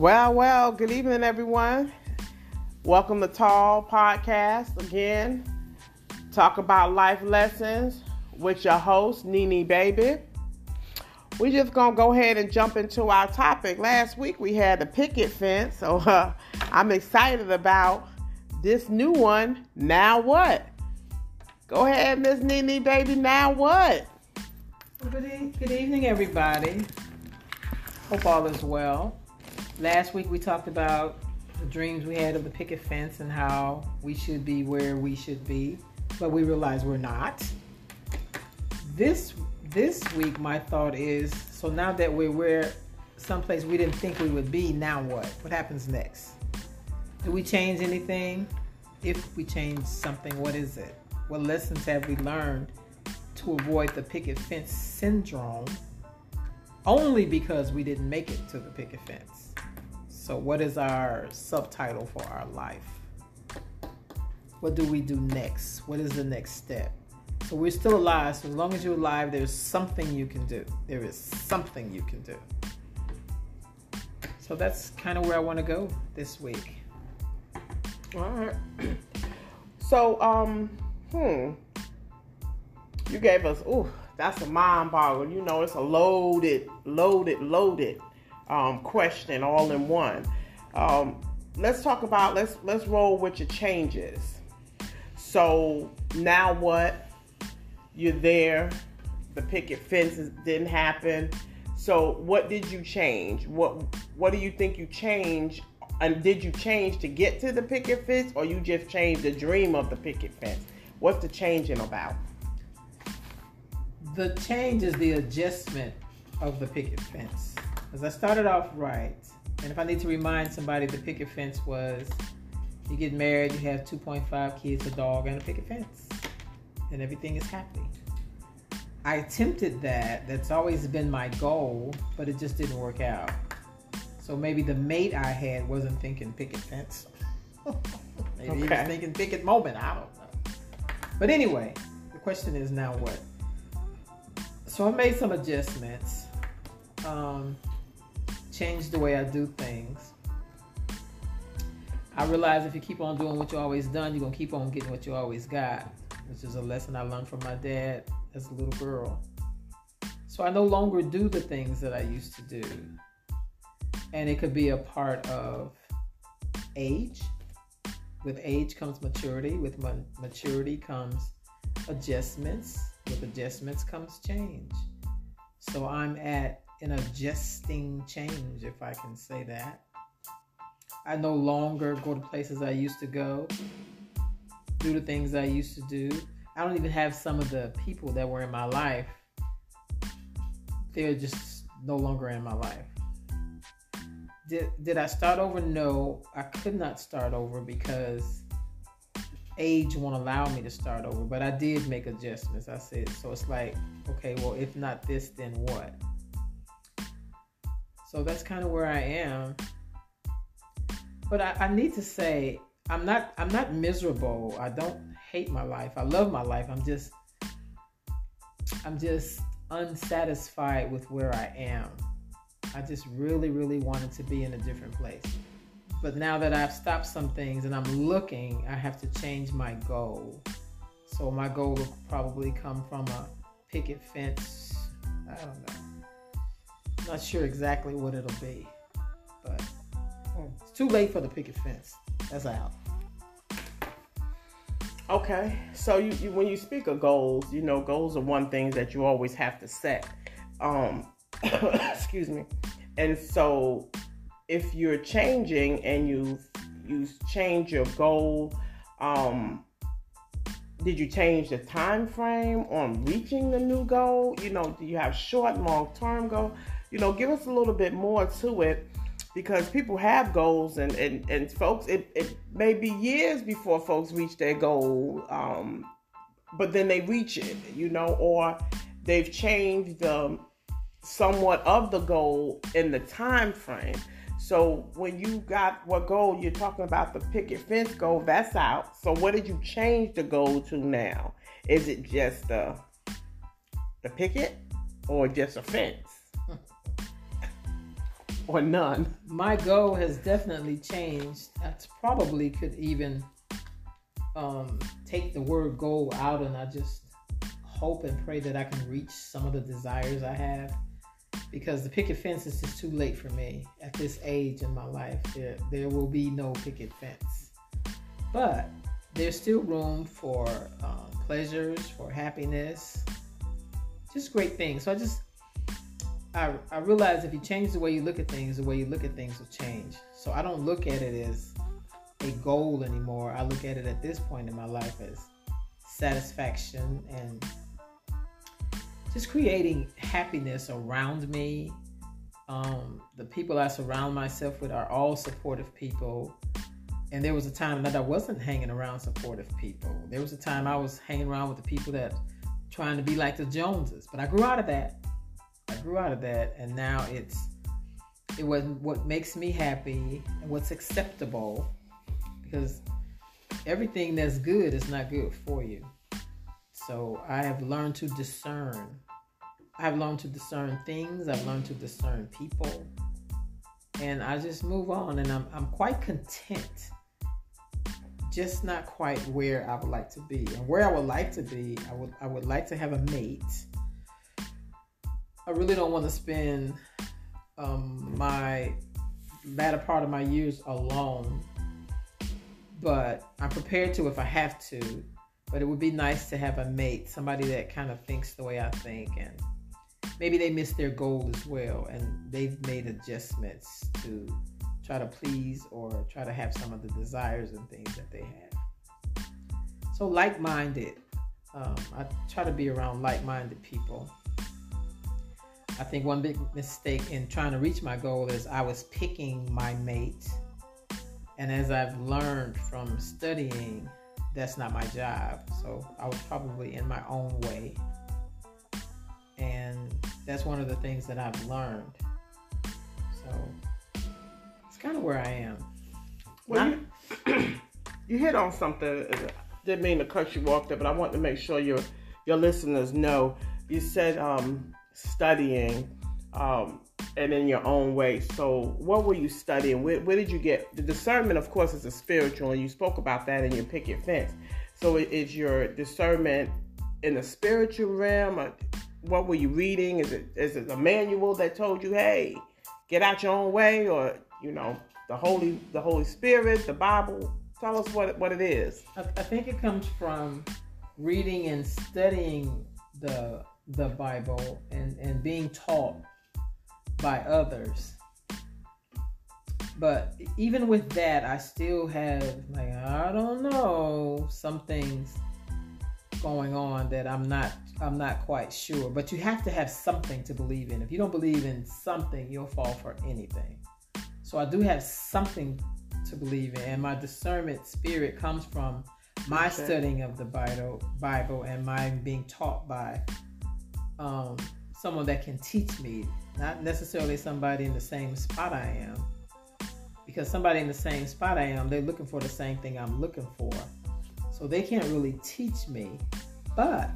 Well, well, good evening, everyone. Welcome to Tall Podcast again. Talk about life lessons with your host, Nene Baby. We're just gonna go ahead and jump into our topic. Last week we had the picket fence, so uh, I'm excited about this new one. Now what? Go ahead, Miss Nene Baby. Now what? Good, good evening, everybody. Hope all is well. Last week we talked about the dreams we had of the picket fence and how we should be where we should be, but we realize we're not. This this week my thought is so now that we're where someplace we didn't think we would be, now what? What happens next? Do we change anything? If we change something, what is it? What lessons have we learned to avoid the picket fence syndrome only because we didn't make it to the picket fence. So, what is our subtitle for our life? What do we do next? What is the next step? So, we're still alive. So, as long as you're alive, there's something you can do. There is something you can do. So, that's kind of where I want to go this week. All right. So, um, hmm. You gave us, ooh, that's a mind boggle. You know, it's a loaded, loaded, loaded um, question all in one. Um, let's talk about let's let's roll with your changes. So now what? You're there. The picket fences didn't happen. So what did you change? What what do you think you changed? And did you change to get to the picket fence, or you just changed the dream of the picket fence? What's the changing about? The change is the adjustment of the picket fence. As I started off right, and if I need to remind somebody, the picket fence was you get married, you have 2.5 kids, a dog, and a picket fence, and everything is happy. I attempted that. That's always been my goal, but it just didn't work out. So maybe the mate I had wasn't thinking picket fence. maybe he was thinking picket moment. I don't know. But anyway, the question is now what? So I made some adjustments, um, changed the way I do things. I realize if you keep on doing what you always done, you're gonna keep on getting what you always got, which is a lesson I learned from my dad as a little girl. So I no longer do the things that I used to do. And it could be a part of age. With age comes maturity. With ma- maturity comes adjustments. With adjustments comes change. So I'm at an adjusting change, if I can say that. I no longer go to places I used to go, do the things I used to do. I don't even have some of the people that were in my life. They're just no longer in my life. Did, did I start over? No, I could not start over because age won't allow me to start over. But I did make adjustments. I said, so it's like, okay, well, if not this, then what? So that's kind of where I am. But I, I need to say, I'm not I'm not miserable. I don't hate my life. I love my life. I'm just I'm just unsatisfied with where I am. I just really, really wanted to be in a different place. But now that I've stopped some things and I'm looking, I have to change my goal. So my goal will probably come from a picket fence. I don't know. Not sure exactly what it'll be. But it's too late for the picket fence. That's out. Okay, so you, you when you speak of goals, you know goals are one thing that you always have to set. Um, excuse me, and so if you're changing and you you change your goal, um, did you change the time frame on reaching the new goal? You know, do you have short, long term goal? You know, give us a little bit more to it because people have goals and, and, and folks it, it may be years before folks reach their goal um, but then they reach it you know or they've changed the somewhat of the goal in the time frame. So when you got what goal you're talking about the picket fence goal that's out. So what did you change the goal to now? Is it just the the picket or just a fence or none? My goal has definitely changed. I probably could even um, take the word goal out, and I just hope and pray that I can reach some of the desires I have. Because the picket fence is just too late for me at this age in my life. There, there will be no picket fence. But there's still room for um, pleasures, for happiness, just great things. So I just I, I realize if you change the way you look at things, the way you look at things will change. So I don't look at it as a goal anymore. I look at it at this point in my life as satisfaction and just creating happiness around me. Um, the people I surround myself with are all supportive people. And there was a time that I wasn't hanging around supportive people. There was a time I was hanging around with the people that trying to be like the Joneses. But I grew out of that. I grew out of that, and now it's it was what makes me happy and what's acceptable because everything that's good is not good for you. So I have learned to discern. I've learned to discern things. I've learned to discern people. And I just move on and I'm, I'm quite content. Just not quite where I would like to be. And where I would like to be, I would I would like to have a mate. I really don't want to spend um, my latter part of my years alone but I'm prepared to if I have to. But it would be nice to have a mate, somebody that kind of thinks the way I think, and maybe they missed their goal as well, and they've made adjustments to try to please or try to have some of the desires and things that they have. So, like minded, um, I try to be around like minded people. I think one big mistake in trying to reach my goal is I was picking my mate and as I've learned from studying, that's not my job. So I was probably in my own way. And that's one of the things that I've learned. So it's kind of where I am. Well, you, you hit on something. Didn't mean to cut you off there, but I want to make sure your your listeners know. You said um, studying. Um, and in your own way. So, what were you studying? Where, where, did you get the discernment? Of course, is a spiritual, and you spoke about that in your picket fence. So, is your discernment in the spiritual realm? What were you reading? Is it is it a manual that told you, "Hey, get out your own way," or you know, the Holy the Holy Spirit, the Bible? Tell us what what it is. I think it comes from reading and studying the the Bible and and being taught by others. But even with that, I still have like I don't know some things going on that I'm not I'm not quite sure. But you have to have something to believe in. If you don't believe in something, you'll fall for anything. So I do have something to believe in, and my discernment spirit comes from my okay. studying of the Bible, Bible, and my being taught by um, someone that can teach me not necessarily somebody in the same spot I am. Because somebody in the same spot I am, they're looking for the same thing I'm looking for. So they can't really teach me, but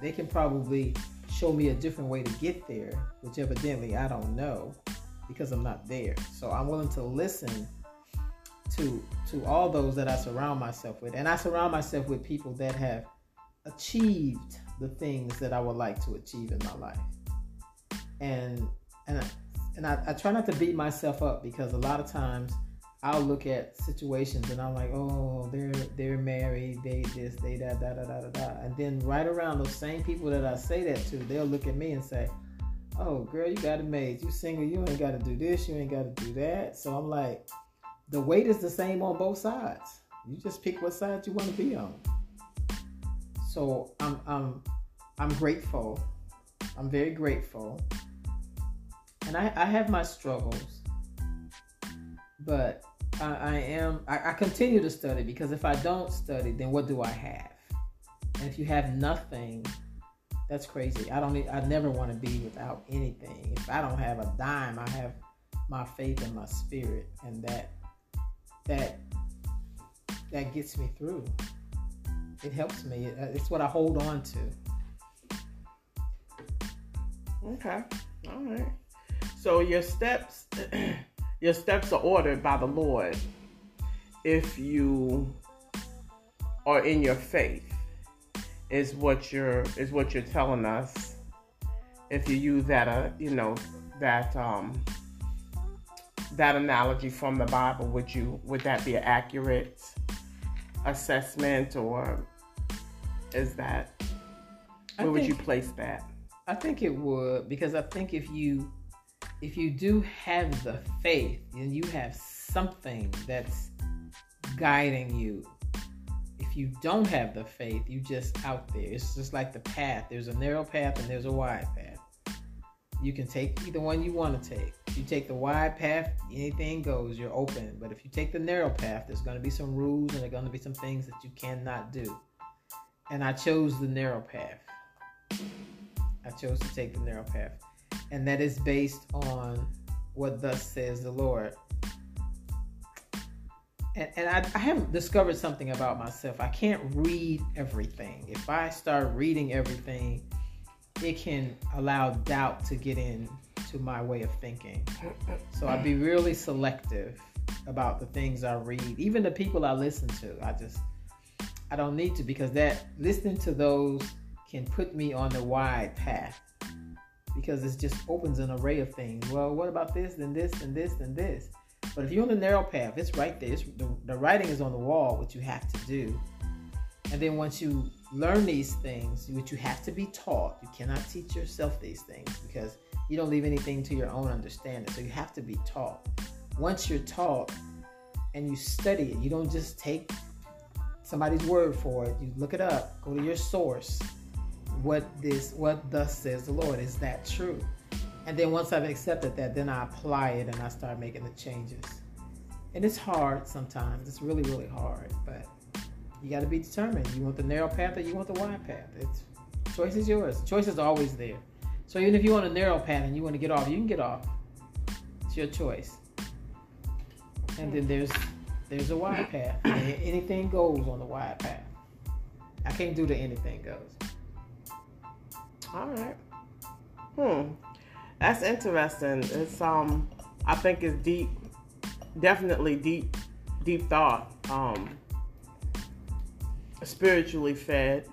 they can probably show me a different way to get there, which evidently I don't know because I'm not there. So I'm willing to listen to to all those that I surround myself with. And I surround myself with people that have achieved the things that I would like to achieve in my life and and I, and I, I, try not to beat myself up because a lot of times I'll look at situations and I'm like, oh, they're they're married, they this, they that, da da da da da, and then right around those same people that I say that to, they'll look at me and say, oh, girl, you got a maid, you single, you ain't got to do this, you ain't got to do that. So I'm like, the weight is the same on both sides. You just pick what side you want to be on. So I'm I'm I'm grateful. I'm very grateful and I, I have my struggles, but I, I am I, I continue to study because if I don't study, then what do I have? And if you have nothing, that's crazy. I don't. I never want to be without anything. If I don't have a dime, I have my faith and my spirit, and that that that gets me through. It helps me. It's what I hold on to. Okay. All right. So your steps, your steps are ordered by the Lord if you are in your faith. Is what you're is what you're telling us. If you use that, uh, you know, that um, that analogy from the Bible, would you would that be an accurate assessment, or is that where would you place that? I think it would because I think if you if you do have the faith and you have something that's guiding you. If you don't have the faith, you just out there. It's just like the path. There's a narrow path and there's a wide path. You can take either one you want to take. If you take the wide path, anything goes. You're open. But if you take the narrow path, there's going to be some rules and there's going to be some things that you cannot do. And I chose the narrow path. I chose to take the narrow path. And that is based on what thus says the Lord. And, and I, I have discovered something about myself. I can't read everything. If I start reading everything, it can allow doubt to get in to my way of thinking. So I'd be really selective about the things I read, even the people I listen to. I just I don't need to because that listening to those can put me on the wide path because it just opens an array of things. Well, what about this and this and this and this? But if you're on the narrow path, it's right there. It's, the, the writing is on the wall, what you have to do. And then once you learn these things, which you have to be taught, you cannot teach yourself these things because you don't leave anything to your own understanding. So you have to be taught. Once you're taught and you study it, you don't just take somebody's word for it. You look it up, go to your source. What this, what thus says the Lord, is that true? And then once I've accepted that, then I apply it and I start making the changes. And it's hard sometimes. It's really, really hard. But you got to be determined. You want the narrow path or you want the wide path. It's choice is yours. choice is always there. So even if you want a narrow path and you want to get off, you can get off. It's your choice. And then there's there's a wide path. anything goes on the wide path. I can't do the anything goes. All right. Hmm. That's interesting. It's um, I think it's deep, definitely deep, deep thought. Um, spiritually fed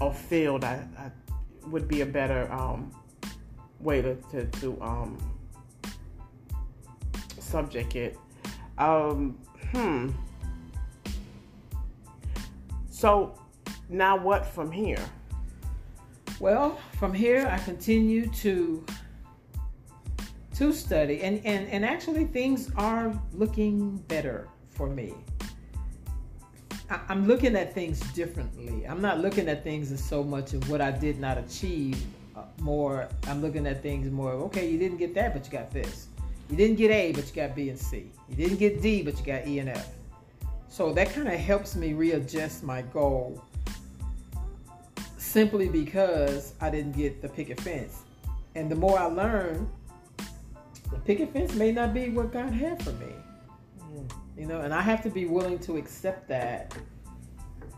or filled, I, I would be a better um way to to, to um subject it. Um, hmm. So now what from here? Well, from here I continue to to study and, and, and actually things are looking better for me I, i'm looking at things differently i'm not looking at things as so much of what i did not achieve uh, more i'm looking at things more okay you didn't get that but you got this you didn't get a but you got b and c you didn't get d but you got e and f so that kind of helps me readjust my goal simply because i didn't get the picket fence and the more i learn the picket fence may not be what God had for me. You know, and I have to be willing to accept that.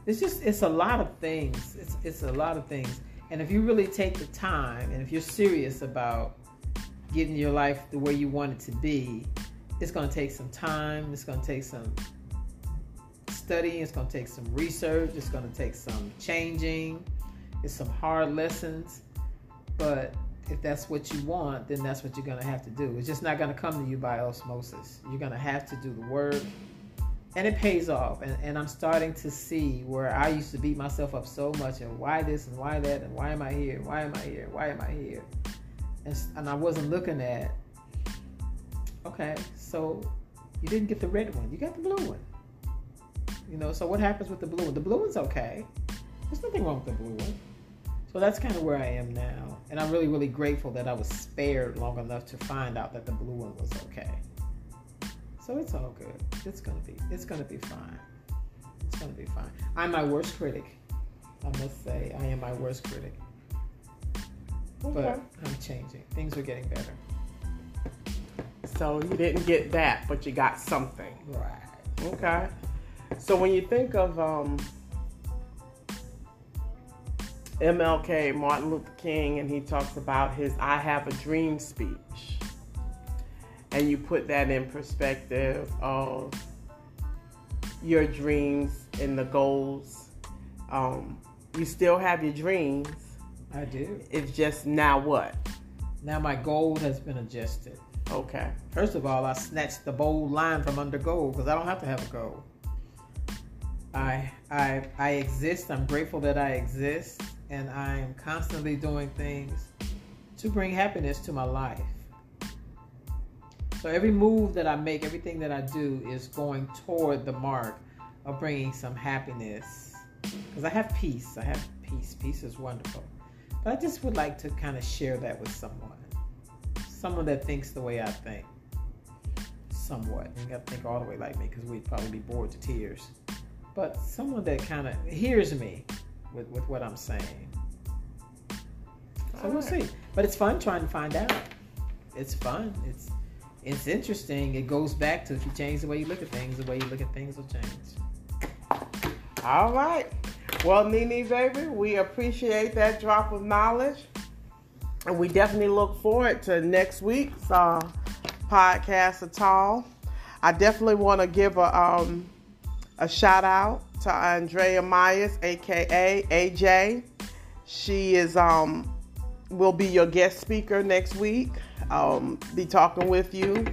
It's just it's a lot of things. It's it's a lot of things. And if you really take the time and if you're serious about getting your life the way you want it to be, it's going to take some time. It's going to take some studying. It's going to take some research. It's going to take some changing. It's some hard lessons. But if that's what you want, then that's what you're going to have to do. It's just not going to come to you by osmosis. You're going to have to do the work. And it pays off. And, and I'm starting to see where I used to beat myself up so much and why this and why that and why am I here? Why am I here? Why am I here? And, and I wasn't looking at, okay, so you didn't get the red one, you got the blue one. You know, so what happens with the blue one? The blue one's okay. There's nothing wrong with the blue one. So that's kind of where I am now. And I'm really, really grateful that I was spared long enough to find out that the blue one was okay. So it's all good. It's gonna be it's gonna be fine. It's gonna be fine. I'm my worst critic. I must say, I am my worst critic. Okay. But I'm changing. Things are getting better. So you didn't get that, but you got something. Right. Okay. So when you think of um, MLK, Martin Luther King, and he talks about his I Have a Dream speech. and you put that in perspective of your dreams and the goals. Um, you still have your dreams. I do. It's just now what? Now my goal has been adjusted. Okay. First of all, I snatched the bold line from under goal because I don't have to have a goal. I I I exist. I'm grateful that I exist, and I am constantly doing things to bring happiness to my life. So every move that I make, everything that I do is going toward the mark of bringing some happiness. Because I have peace. I have peace. Peace is wonderful. But I just would like to kind of share that with someone. Someone that thinks the way I think. Somewhat. You got to think all the way like me because we'd probably be bored to tears. But someone that kind of hears me with, with what I'm saying. So we'll see. But it's fun trying to find out. It's fun. It's it's interesting. It goes back to if you change the way you look at things, the way you look at things will change. All right. Well, Nene, baby, we appreciate that drop of knowledge. And we definitely look forward to next week's uh, podcast at all. I definitely want to give a, um, a shout out to Andrea Myers, aka AJ. She is um, will be your guest speaker next week. Um, be talking with you,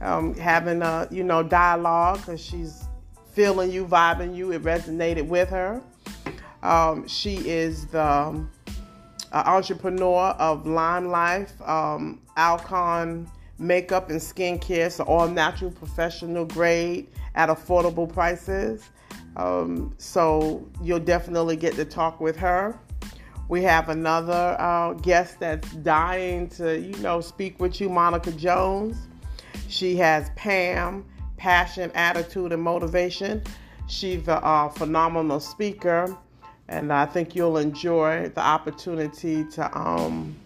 um, having a you know dialogue because she's feeling you, vibing you. It resonated with her. Um, she is the um, entrepreneur of Lime Life, um, Alcone makeup and skincare, so all natural, professional grade at affordable prices. Um, so you'll definitely get to talk with her. We have another uh, guest that's dying to, you know, speak with you, Monica Jones. She has Pam, passion, attitude, and motivation. She's a uh, phenomenal speaker, and I think you'll enjoy the opportunity to um,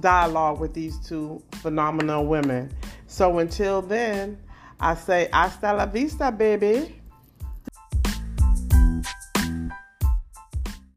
dialogue with these two phenomenal women. So until then, I say hasta la vista, baby.